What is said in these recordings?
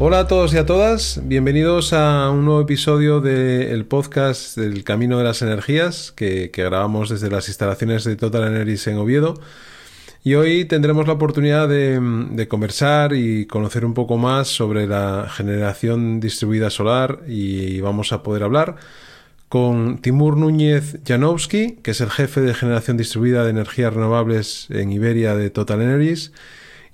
Hola a todos y a todas, bienvenidos a un nuevo episodio del podcast del Camino de las Energías que, grabamos desde las instalaciones de Total Energies en Oviedo. Y hoy tendremos la oportunidad de, conversar y conocer un poco más sobre la generación distribuida solar y vamos a poder hablar con Timur Núñez Janowski, que es el jefe de generación distribuida de energías renovables en Iberia de Total Energies,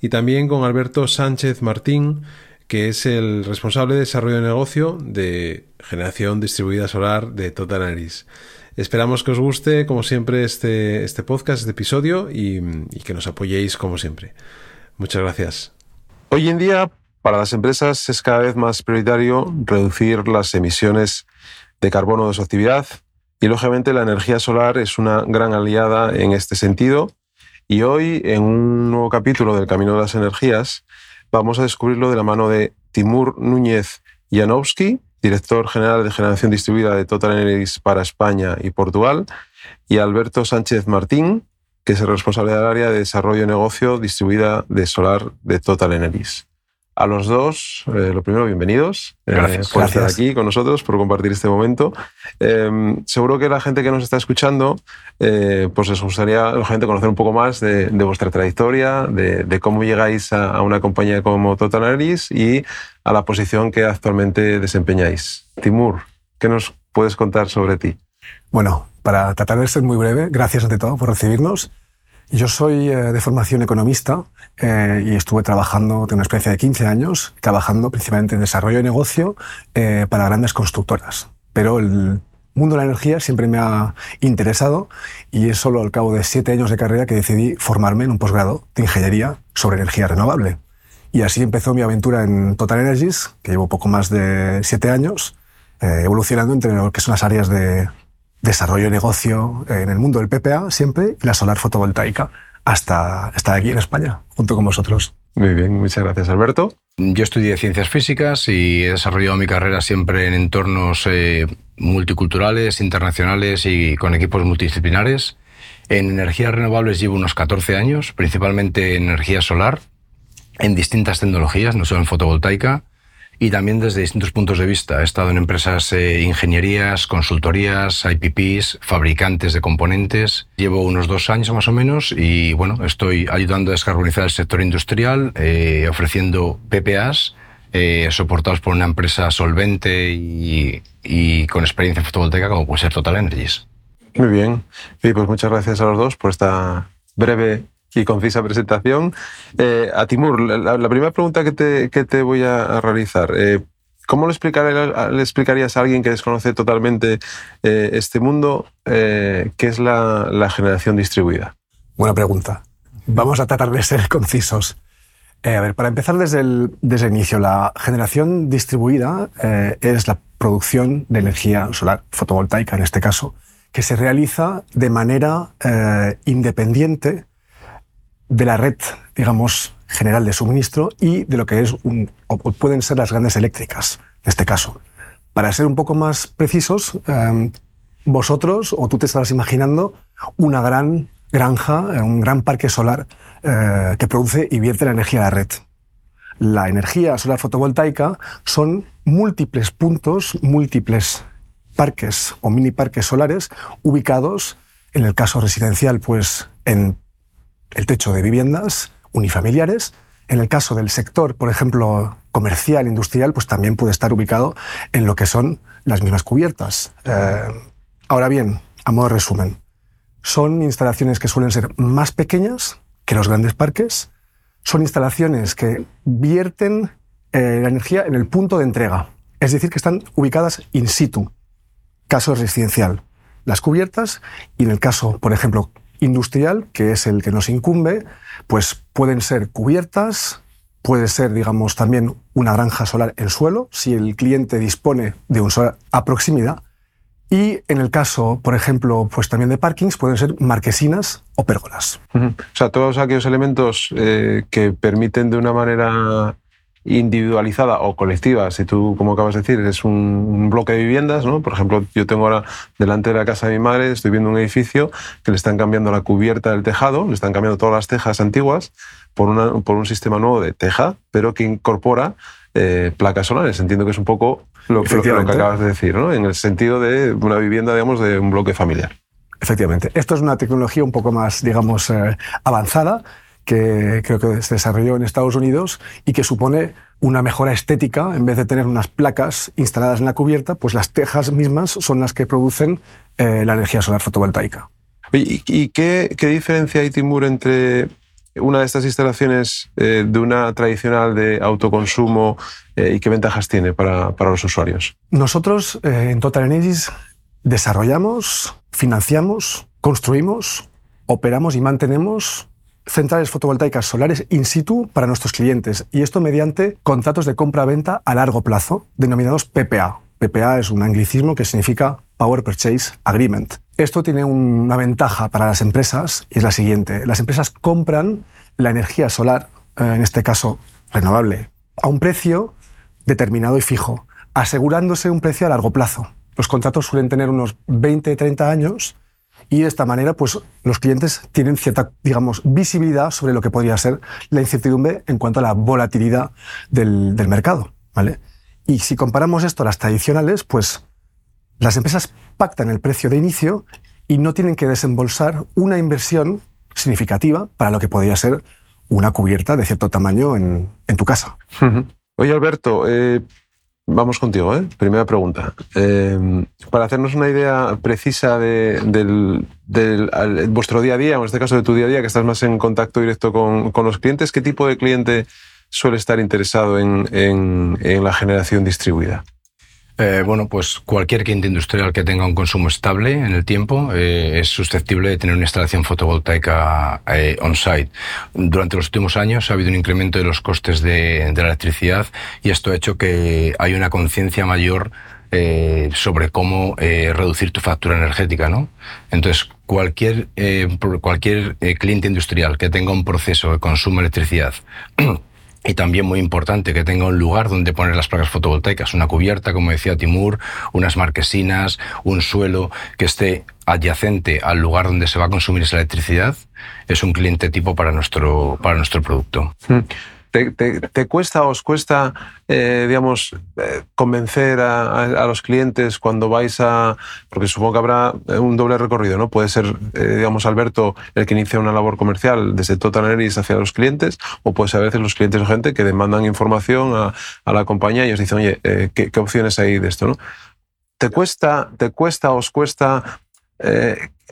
y también con Alberto Sánchez Martín, que es el responsable de desarrollo de negocio de generación distribuida solar de Total Energies. Esperamos que os guste, como siempre, este, este podcast, este episodio y, y que nos apoyéis como siempre. Muchas gracias. Hoy en día, para las empresas es cada vez más prioritario reducir las emisiones de carbono de su actividad y, lógicamente, la energía solar es una gran aliada en este sentido. Y hoy, en un nuevo capítulo del Camino de las Energías, Vamos a descubrirlo de la mano de Timur Núñez Janowski, director general de generación distribuida de Total Energies para España y Portugal, y Alberto Sánchez Martín, que es el responsable del área de desarrollo de negocio distribuida de solar de Total Energies. A los dos, eh, lo primero, bienvenidos eh, gracias, por estar aquí con nosotros, por compartir este momento. Em, seguro que la gente que nos está escuchando, eh, pues les gustaría gente conocer un poco más de, vuestra trayectoria, de, cómo llegáis a, una compañía como Total y a la posición que actualmente desempeñáis. Timur, ¿qué nos puedes contar sobre ti? Bueno, para tratar de ser muy breve, gracias ante todo por recibirnos. Yo soy eh, de formación economista eh, y estuve trabajando, tengo una experiencia de 15 años, trabajando principalmente en desarrollo de negocio eh, para grandes constructoras. Pero el mundo de la energía siempre me ha interesado y es solo al cabo de siete años de carrera que decidí formarme en un posgrado de ingeniería sobre energía renovable. Y así empezó mi aventura en Total Energies, que llevo poco más de siete años, evolucionando entre lo que son las áreas de desarrollo de negocio en el mundo del PPA siempre y la solar fotovoltaica hasta estar aquí en España, junto con vosotros. Muy bien, muchas gracias Alberto. Yo estudié ciencias físicas y he desarrollado mi carrera siempre en entornos eh, multiculturales, internacionales y con equipos multidisciplinares. En energías renovables llevo unos 14 años, principalmente en energía solar, en distintas tecnologías, no solo en fotovoltaica y también desde distintos puntos de vista. He estado en empresas eh, ingenierías, consultorías, IPPs, fabricantes de componentes. Llevo unos dos años más o menos y bueno, estoy ayudando a descarbonizar el sector industrial, eh, ofreciendo PPAs eh, soportados por una empresa solvente y, y, con experiencia fotovoltaica como puede ser Total Energies. Muy bien. Sí, pues muchas gracias a los dos por esta breve y concisa presentación. Eh, a Timur, la, primera pregunta que te, que te voy a, realizar. Eh, ¿Cómo le, explicarías a alguien que desconoce totalmente eh, este mundo qué es la, generación distribuida? Buena pregunta. Vamos a tratar de ser concisos. a ver, para empezar desde desde el inicio, la generación distribuida es la producción de energía solar, fotovoltaica en este caso, que se realiza de manera independiente de la red, digamos, general de suministro y de lo que es un, o pueden ser las grandes eléctricas, en este caso. Para ser un poco más precisos, em, vosotros o tú te estarás imaginando una gran granja, eh, un gran parque solar eh, que produce y vierte la energía a la red. La energía solar fotovoltaica son múltiples puntos, múltiples parques o mini parques solares ubicados, en el caso residencial, pues en el techo de viviendas unifamiliares. En el caso del sector, por ejemplo, comercial, industrial, pues también puede estar ubicado en lo que son las mismas cubiertas. Eh, ahora bien, a modo de resumen, son instalaciones que suelen ser más pequeñas que los grandes parques, son instalaciones que vierten eh, la energía en el punto de entrega, es decir, que están ubicadas in situ, caso residencial. Las cubiertas y en el caso, por ejemplo, industrial, que es el que nos incumbe, pues pueden ser cubiertas, puede ser, digamos, también una granja solar en suelo, si el cliente dispone de un solar a proximidad. Y en el caso, por ejemplo, pues también de parkings, pueden ser marquesinas o pérgolas. O sea, todos aquellos elementos eh, que permiten de una manera individualizada o colectiva. Si tú, como acabas de decir, es un, bloque de viviendas, ¿no? Por ejemplo, yo tengo ahora delante de la casa de mi madre, estoy viendo un edificio que le están cambiando la cubierta del tejado, le están cambiando todas las tejas antiguas por, una, por un sistema nuevo de teja, pero que incorpora eh, placas solares. Entiendo que es un poco lo, lo, que acabas de decir, ¿no? En el sentido de una vivienda, digamos, de un bloque familiar. Efectivamente. Esto es una tecnología un poco más, digamos, eh, avanzada que creo que se desarrolló en Estados Unidos y que supone una mejora estética. En vez de tener unas placas instaladas en la cubierta, pues las tejas mismas son las que producen eh, la energía solar fotovoltaica. ¿Y, qué, diferencia hay, Timur, entre una de estas instalaciones eh, de una tradicional de autoconsumo y qué ventajas tiene para, para los usuarios? Nosotros en Total Energies desarrollamos, financiamos, construimos, operamos y mantenemos centrales fotovoltaicas solares in situ para nuestros clientes y esto mediante contratos de compra-venta a largo plazo denominados PPA. PPA es un anglicismo que significa Power Purchase Agreement. Esto tiene una ventaja para las empresas y es la siguiente. Las empresas compran la energía solar, eh, en este caso renovable, a un precio determinado y fijo, asegurándose un precio a largo plazo. Los contratos suelen tener unos 20, 30 años y de esta manera pues, los clientes tienen cierta digamos, visibilidad sobre lo que podría ser la incertidumbre en cuanto a la volatilidad del, mercado. ¿vale? Y si comparamos esto a las tradicionales, pues las empresas pactan el precio de inicio y no tienen que desembolsar una inversión significativa para lo que podría ser una cubierta de cierto tamaño en, tu casa. Oye, Alberto, eh, Vamos contigo, ¿eh? Primera pregunta. Eh, para hacernos una idea precisa de, del, vuestro día a día, o en este caso de tu día a día, que estás más en contacto directo con, los clientes, ¿qué tipo de cliente suele estar interesado en la generación distribuida? Eh, bueno, pues cualquier cliente industrial que tenga un consumo estable en el tiempo eh, es susceptible de tener una instalación fotovoltaica eh, on-site. Durante los últimos años ha habido un incremento de los costes de, la electricidad y esto ha hecho que hay una conciencia mayor sobre cómo reducir tu factura energética, ¿no? Entonces, cualquier, cualquier cliente industrial que tenga un proceso de consumo de electricidad y también muy importante que tenga un lugar donde poner las placas fotovoltaicas, una cubierta, como decía Timur, unas marquesinas, un suelo que esté adyacente al lugar donde se va a consumir esa electricidad, es un cliente tipo para nuestro, para nuestro producto. Hmm. ¿Te, cuesta, os cuesta, eh, digamos, eh, convencer a, los clientes cuando vais a... Porque supongo que habrá un doble recorrido, ¿no? Puede ser, eh, digamos, Alberto el que inicia una labor comercial desde Total Energy hacia los clientes, o puede ser a veces los clientes o gente que demandan información a, la compañía y os dicen, oye, ¿qué, ¿qué, opciones hay de esto, no? ¿Te cuesta, te cuesta, os cuesta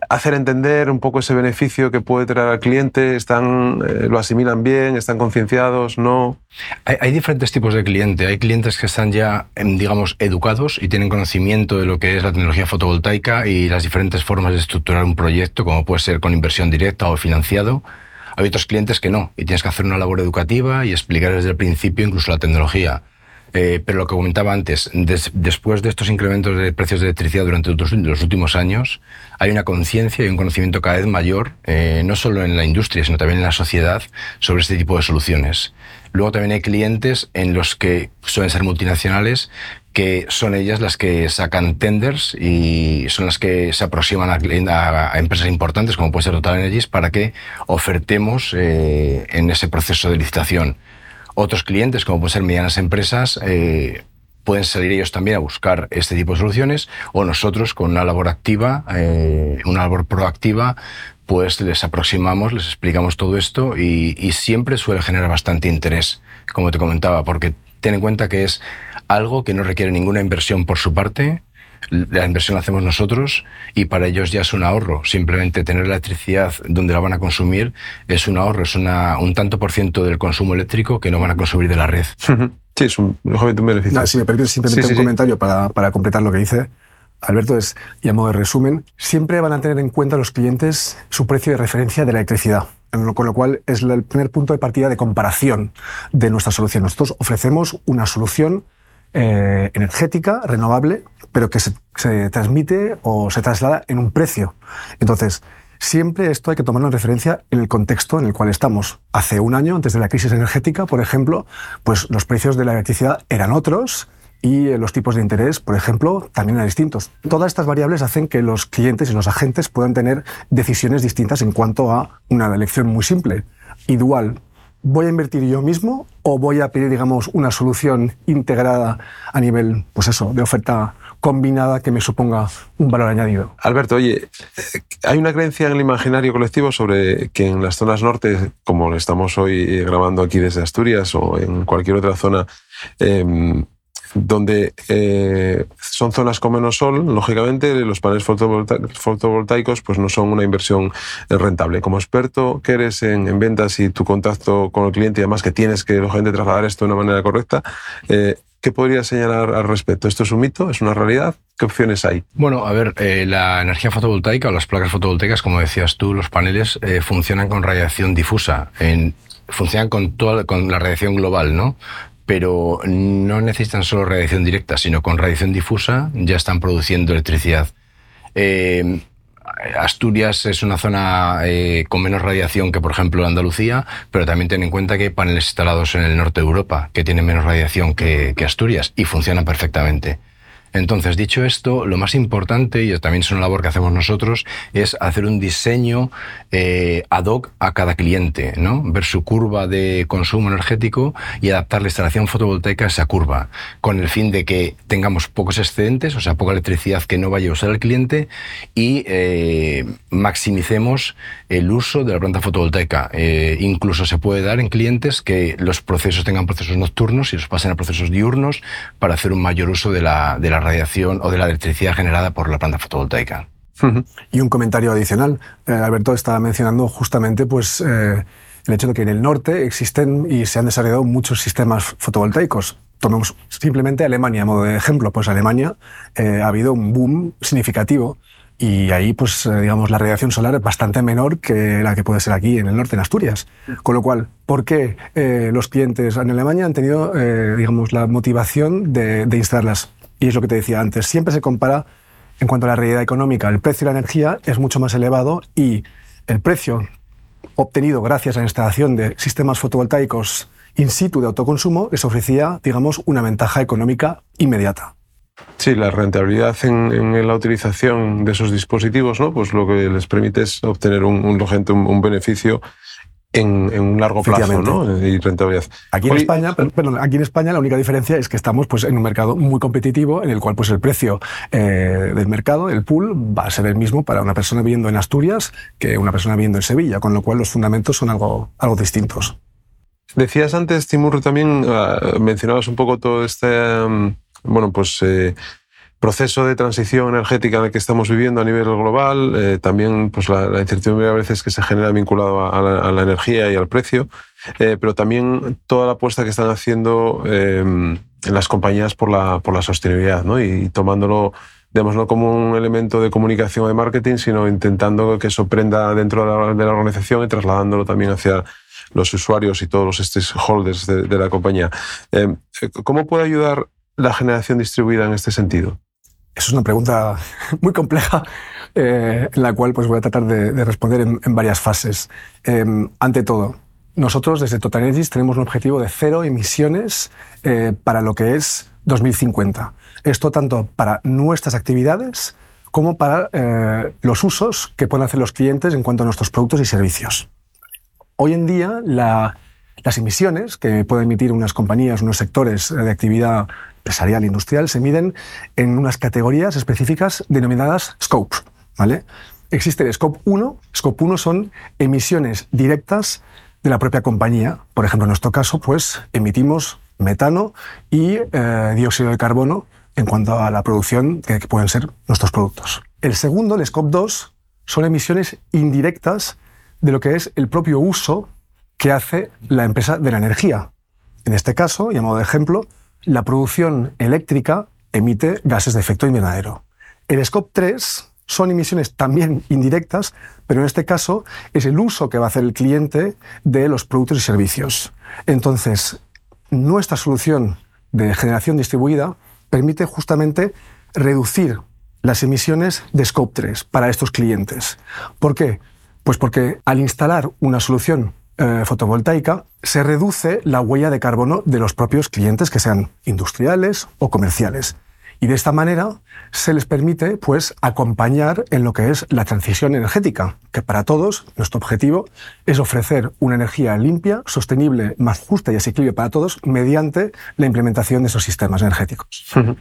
hacer entender un poco ese beneficio que puede traer al cliente? ¿Están, eh, ¿Lo asimilan bien? ¿Están concienciados? ¿No? Hay, diferentes tipos de cliente. Hay clientes que están ya, em, digamos, educados y tienen conocimiento de lo que es la tecnología fotovoltaica y las diferentes formas de estructurar un proyecto, como puede ser con inversión directa o financiado. Hay otros clientes que no, y tienes que hacer una labor educativa y explicar desde el principio incluso la tecnología. Eh, pero lo que comentaba antes, después de estos incrementos de precios de electricidad durante los últimos años, hay una conciencia y un conocimiento cada vez mayor, eh, no solo en la industria, sino también en la sociedad, sobre este tipo de soluciones. Luego también hay clientes en los que suelen ser multinacionales, que son ellas las que sacan tenders y son las que se aproximan a, empresas importantes como puede ser Total Energies para que ofertemos eh, en ese proceso de licitación. Otros clientes, como pueden ser medianas empresas, eh, pueden salir ellos también a buscar este tipo de soluciones o nosotros con una labor activa, eh, una labor proactiva, pues les aproximamos, les explicamos todo esto y, y, siempre suele generar bastante interés, como te comentaba, porque ten en cuenta que es algo que no requiere ninguna inversión por su parte, la inversión la hacemos nosotros y para ellos ya es un ahorro. Simplemente tener la electricidad donde la van a consumir es un ahorro, es una, un tanto por ciento del consumo eléctrico que no van a consumir de la red. Sí, es un, un beneficio. si me permite simplemente un comentario Para, para, completar lo que dice. Alberto, es, y a modo de resumen, siempre van a tener en cuenta los clientes su precio de referencia de la electricidad con lo cual es el primer punto de partida de comparación de nuestra solución. Nosotros ofrecemos una solución eh, energética, renovable, pero que se, transmite o se traslada en un precio. Entonces, Siempre esto hay que tomarlo en referencia en el contexto en el cual estamos. Hace un año, antes de la crisis energética, por ejemplo, pues los precios de la electricidad eran otros y eh, los tipos de interés, por ejemplo, también eran distintos. Todas estas variables hacen que los clientes y los agentes puedan tener decisiones distintas en cuanto a una elección muy simple y dual. ¿Voy a invertir yo mismo o voy a pedir, digamos, una solución integrada a nivel, pues eso, de oferta combinada que me suponga un valor añadido? Alberto, oye, hay una creencia en el imaginario colectivo sobre que en las zonas norte, como estamos hoy grabando aquí desde Asturias o en cualquier otra zona, eh, donde eh, son zonas con menos sol, lógicamente los paneles fotovoltaicos pues no son una inversión rentable. Como experto que eres en, ventas y tu contacto con el cliente y además que tienes que lógicamente trasladar esto de una manera correcta, eh, ¿Qué podrías señalar al respecto? ¿Esto es un mito? ¿Es una realidad? ¿Qué opciones hay? Bueno, a ver, eh, la energía fotovoltaica o las placas fotovoltaicas, como decías tú, los paneles funcionan con radiación difusa. funcionan con toda con la radiación global, ¿no? Pero no necesitan solo radiación directa, sino con radiación difusa ya están produciendo electricidad. Eh, Asturias es una zona eh, con menos radiación que, por ejemplo, Andalucía, pero también ten en cuenta que hay paneles instalados en el norte de Europa que tienen menos radiación que Asturias y funcionan perfectamente. Entonces, dicho esto, lo más importante, y también es una labor que hacemos nosotros, es hacer un diseño eh, ad hoc a cada cliente, ¿no? Ver su curva de consumo energético y adaptar la instalación fotovoltaica a esa curva, con el fin de que tengamos pocos excedentes, o sea, poca electricidad que no vaya a usar el cliente y eh, maximicemos el uso de la planta fotovoltaica. Eh, incluso se puede dar en clientes que los procesos tengan procesos nocturnos y los pasen a procesos diurnos para hacer un mayor uso de la, de la radiación o de la electricidad generada por la planta fotovoltaica. Y un comentario adicional. Eh, Alberto estaba mencionando justamente pues, eh, el hecho de que en el norte existen y se han desarrollado muchos sistemas fotovoltaicos. Tomemos simplemente Alemania, a modo de ejemplo. Pues Alemania eh, ha habido un boom significativo y ahí, pues, digamos, la radiación solar es bastante menor que la que puede ser aquí en el norte, en Asturias. Con lo cual, ¿por qué los clientes en Alemania han tenido, digamos, la motivación de, de instalarlas? Y es lo que te decía antes, siempre se compara en cuanto a la realidad económica. El precio de la energía es mucho más elevado y el precio obtenido gracias a la instalación de sistemas fotovoltaicos in situ de autoconsumo les ofrecía, digamos, una ventaja económica inmediata. Sí, la rentabilidad en, la utilización de esos dispositivos, ¿no? Pues lo que les permite es obtener un, un, un beneficio en, un largo plazo ¿no? y rentabilidad. Aquí en, España, perdón, aquí en España la única diferencia es que estamos pues, en un mercado muy competitivo en el cual pues, el precio eh, del mercado, el pool, va a ser el mismo para una persona viviendo en Asturias que una persona viviendo en Sevilla, con lo cual los fundamentos son algo, algo distintos. Decías antes, Timur, también uh, mencionabas un poco todo este, um, bueno, pues eh, proceso de transición energética en el que estamos viviendo a nivel global, eh, también pues la, incertidumbre a veces que se genera vinculado a, la, energía y al precio, eh, pero también toda la apuesta que están haciendo eh, las compañías por la, por la sostenibilidad ¿no? y, tomándolo digamos, no como un elemento de comunicación o de marketing, sino intentando que eso prenda dentro de la, de la organización y trasladándolo también hacia los usuarios y todos los stakeholders de, de la compañía. ¿Cómo puede ayudar la generación distribuida en este sentido? Es una pregunta muy compleja eh, en la cual pues, voy a tratar de, responder en, varias fases. Em, ante todo, nosotros desde Total Energies tenemos un objetivo de cero emisiones eh, para lo que es 2050. Esto tanto para nuestras actividades como para eh, los usos que pueden hacer los clientes en cuanto a nuestros productos y servicios. Hoy en día, las emisiones que pueden emitir unas compañías, unos sectores de actividad empresarial e industrial se miden en unas categorías específicas denominadas scope. ¿vale? Existe el scope 1. Scope 1 son emisiones directas de la propia compañía. Por ejemplo, en nuestro caso, pues emitimos metano y eh, dióxido de carbono en cuanto a la producción que pueden ser nuestros productos. El segundo, el scope 2, son emisiones indirectas de lo que es el propio uso que hace la empresa de la energía. En este caso, llamado de ejemplo, la producción eléctrica emite gases de efecto invernadero. El scope 3 son emisiones también indirectas, pero en este caso es el uso que va a hacer el cliente de los productos y servicios. Entonces, nuestra solución de generación distribuida permite justamente reducir las emisiones de Scope 3 para estos clientes. ¿Por qué? Pues porque al instalar una solución eh, fotovoltaica se reduce la huella de carbono de los propios clientes, que sean industriales o comerciales. Y de esta manera se les permite pues, acompañar en lo que es la transición energética, que para todos nuestro objetivo es ofrecer una energía limpia, sostenible, más justa y asequible para todos mediante la implementación de esos sistemas energéticos.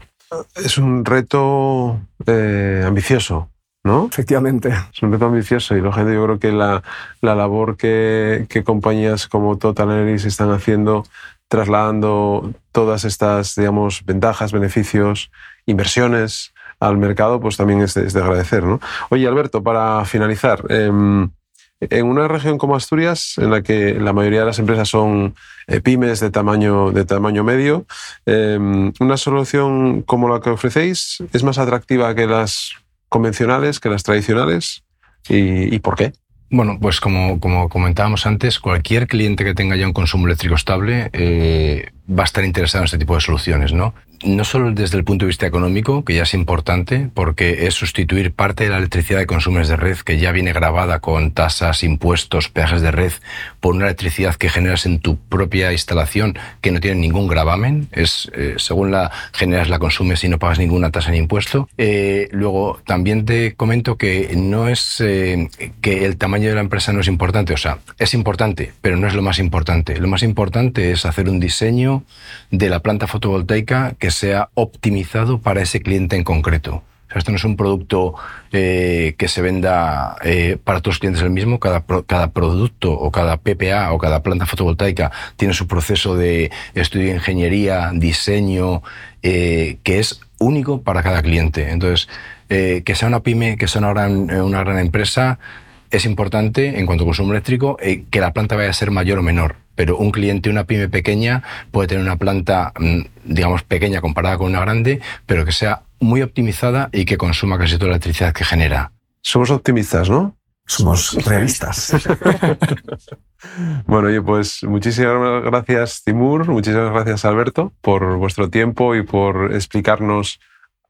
Es un reto eh, ambicioso, ¿no? Efectivamente. Es un reto ambicioso y lo gente, yo creo que la, la labor que, que, compañías como Total Energy están haciendo trasladando todas estas, digamos, ventajas, beneficios, inversiones al mercado, pues también es de, es de agradecer. ¿no? Oye, Alberto, para finalizar, eh, en una región como Asturias, en la que la mayoría de las empresas son eh, pymes de tamaño, de tamaño medio, eh, ¿una solución como la que ofrecéis es más atractiva que las convencionales, que las tradicionales? ¿Y, por qué? Bueno, pues como, como, comentábamos antes, cualquier cliente que tenga ya un consumo eléctrico estable eh, va a estar interesado en este tipo de soluciones, ¿no? No solo desde el punto de vista económico, que ya es importante, porque es sustituir parte de la electricidad de consumos de red que ya viene grabada con tasas, impuestos, peajes de red, por una electricidad que generas en tu propia instalación que no tiene ningún gravamen, es eh, según la generas la consumes y no pagas ninguna tasa ni impuesto. Eh, luego también te comento que no es eh, que el tamaño de la empresa no es importante, o sea, es importante, pero no es lo más importante. Lo más importante es hacer un diseño de la planta fotovoltaica que sea optimizado para ese cliente en concreto. O sea, esto no es un producto eh, que se venda eh, para todos los clientes el mismo. Cada, cada producto o cada PPA o cada planta fotovoltaica tiene su proceso de estudio de ingeniería, diseño, eh, que es único para cada cliente. Entonces, que sea una pyme, que sea una gran, una gran empresa, es importante en cuanto a consumo eléctrico que la planta vaya a ser mayor o menor. Pero un cliente, una pyme pequeña, puede tener una planta, mm, digamos, pequeña comparada con una grande, pero que sea muy optimizada y que consuma casi toda la electricidad que genera. Somos optimistas, ¿no? Somos realistas. bueno, oye, pues muchísimas gracias, Timur, muchísimas gracias, Alberto, por vuestro tiempo y por explicarnos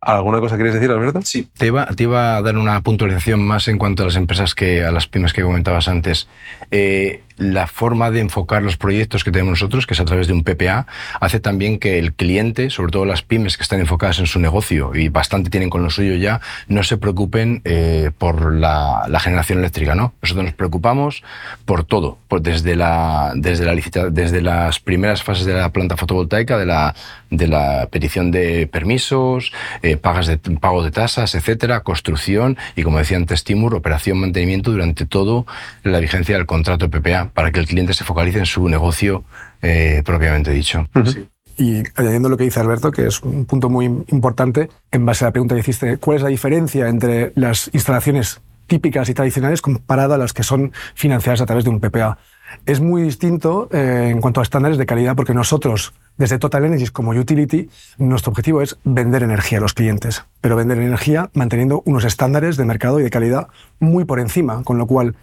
¿Alguna cosa quieres decir, Alberto? Sí, te iba, te iba, a dar una puntualización más en cuanto a las empresas que, a las pymes que comentabas antes. Eh, la forma de enfocar los proyectos que tenemos nosotros, que es a través de un PPA, hace también que el cliente, sobre todo las pymes que están enfocadas en su negocio y bastante tienen con lo suyo ya, no se preocupen eh, por la, la, generación eléctrica, ¿no? Nosotros nos preocupamos por todo, pues desde la, desde la licita, desde las primeras fases de la planta fotovoltaica, de la, de la petición de permisos, eh, pagas de, pago de tasas, etcétera, construcción y, como decía antes Timur, operación, mantenimiento durante todo la vigencia del contrato PPA para que el cliente se focalice en su negocio eh, propiamente dicho. Uh -huh. sí. Y añadiendo lo que dice Alberto, que es un punto muy importante, en base a la pregunta que hiciste, ¿cuál es la diferencia entre las instalaciones típicas y tradicionales comparada a las que son financiadas a través de un PPA? Es muy distinto eh, en cuanto a estándares de calidad porque nosotros, desde Total Energies como utility, nuestro objetivo es vender energía a los clientes, pero vender energía manteniendo unos estándares de mercado y de calidad muy por encima, con lo cual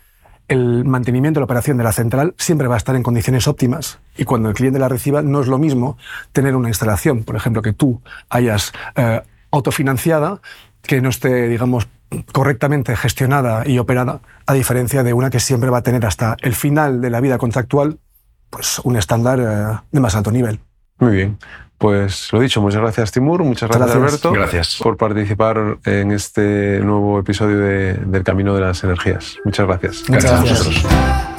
el mantenimiento la operación de la central siempre va a estar en condiciones óptimas y cuando el cliente la reciba no es lo mismo tener una instalación, por ejemplo, que tú hayas eh, autofinanciada, que no esté, digamos, correctamente gestionada y operada, a diferencia de una que siempre va a tener hasta el final de la vida contractual pues un estándar eh, de más alto nivel. Muy bien. Pues lo dicho, muchas gracias Timur, muchas gracias, gracias. Alberto gracias. por participar en este nuevo episodio de, del Camino de las Energías. Muchas gracias. Muchas gracias. gracias.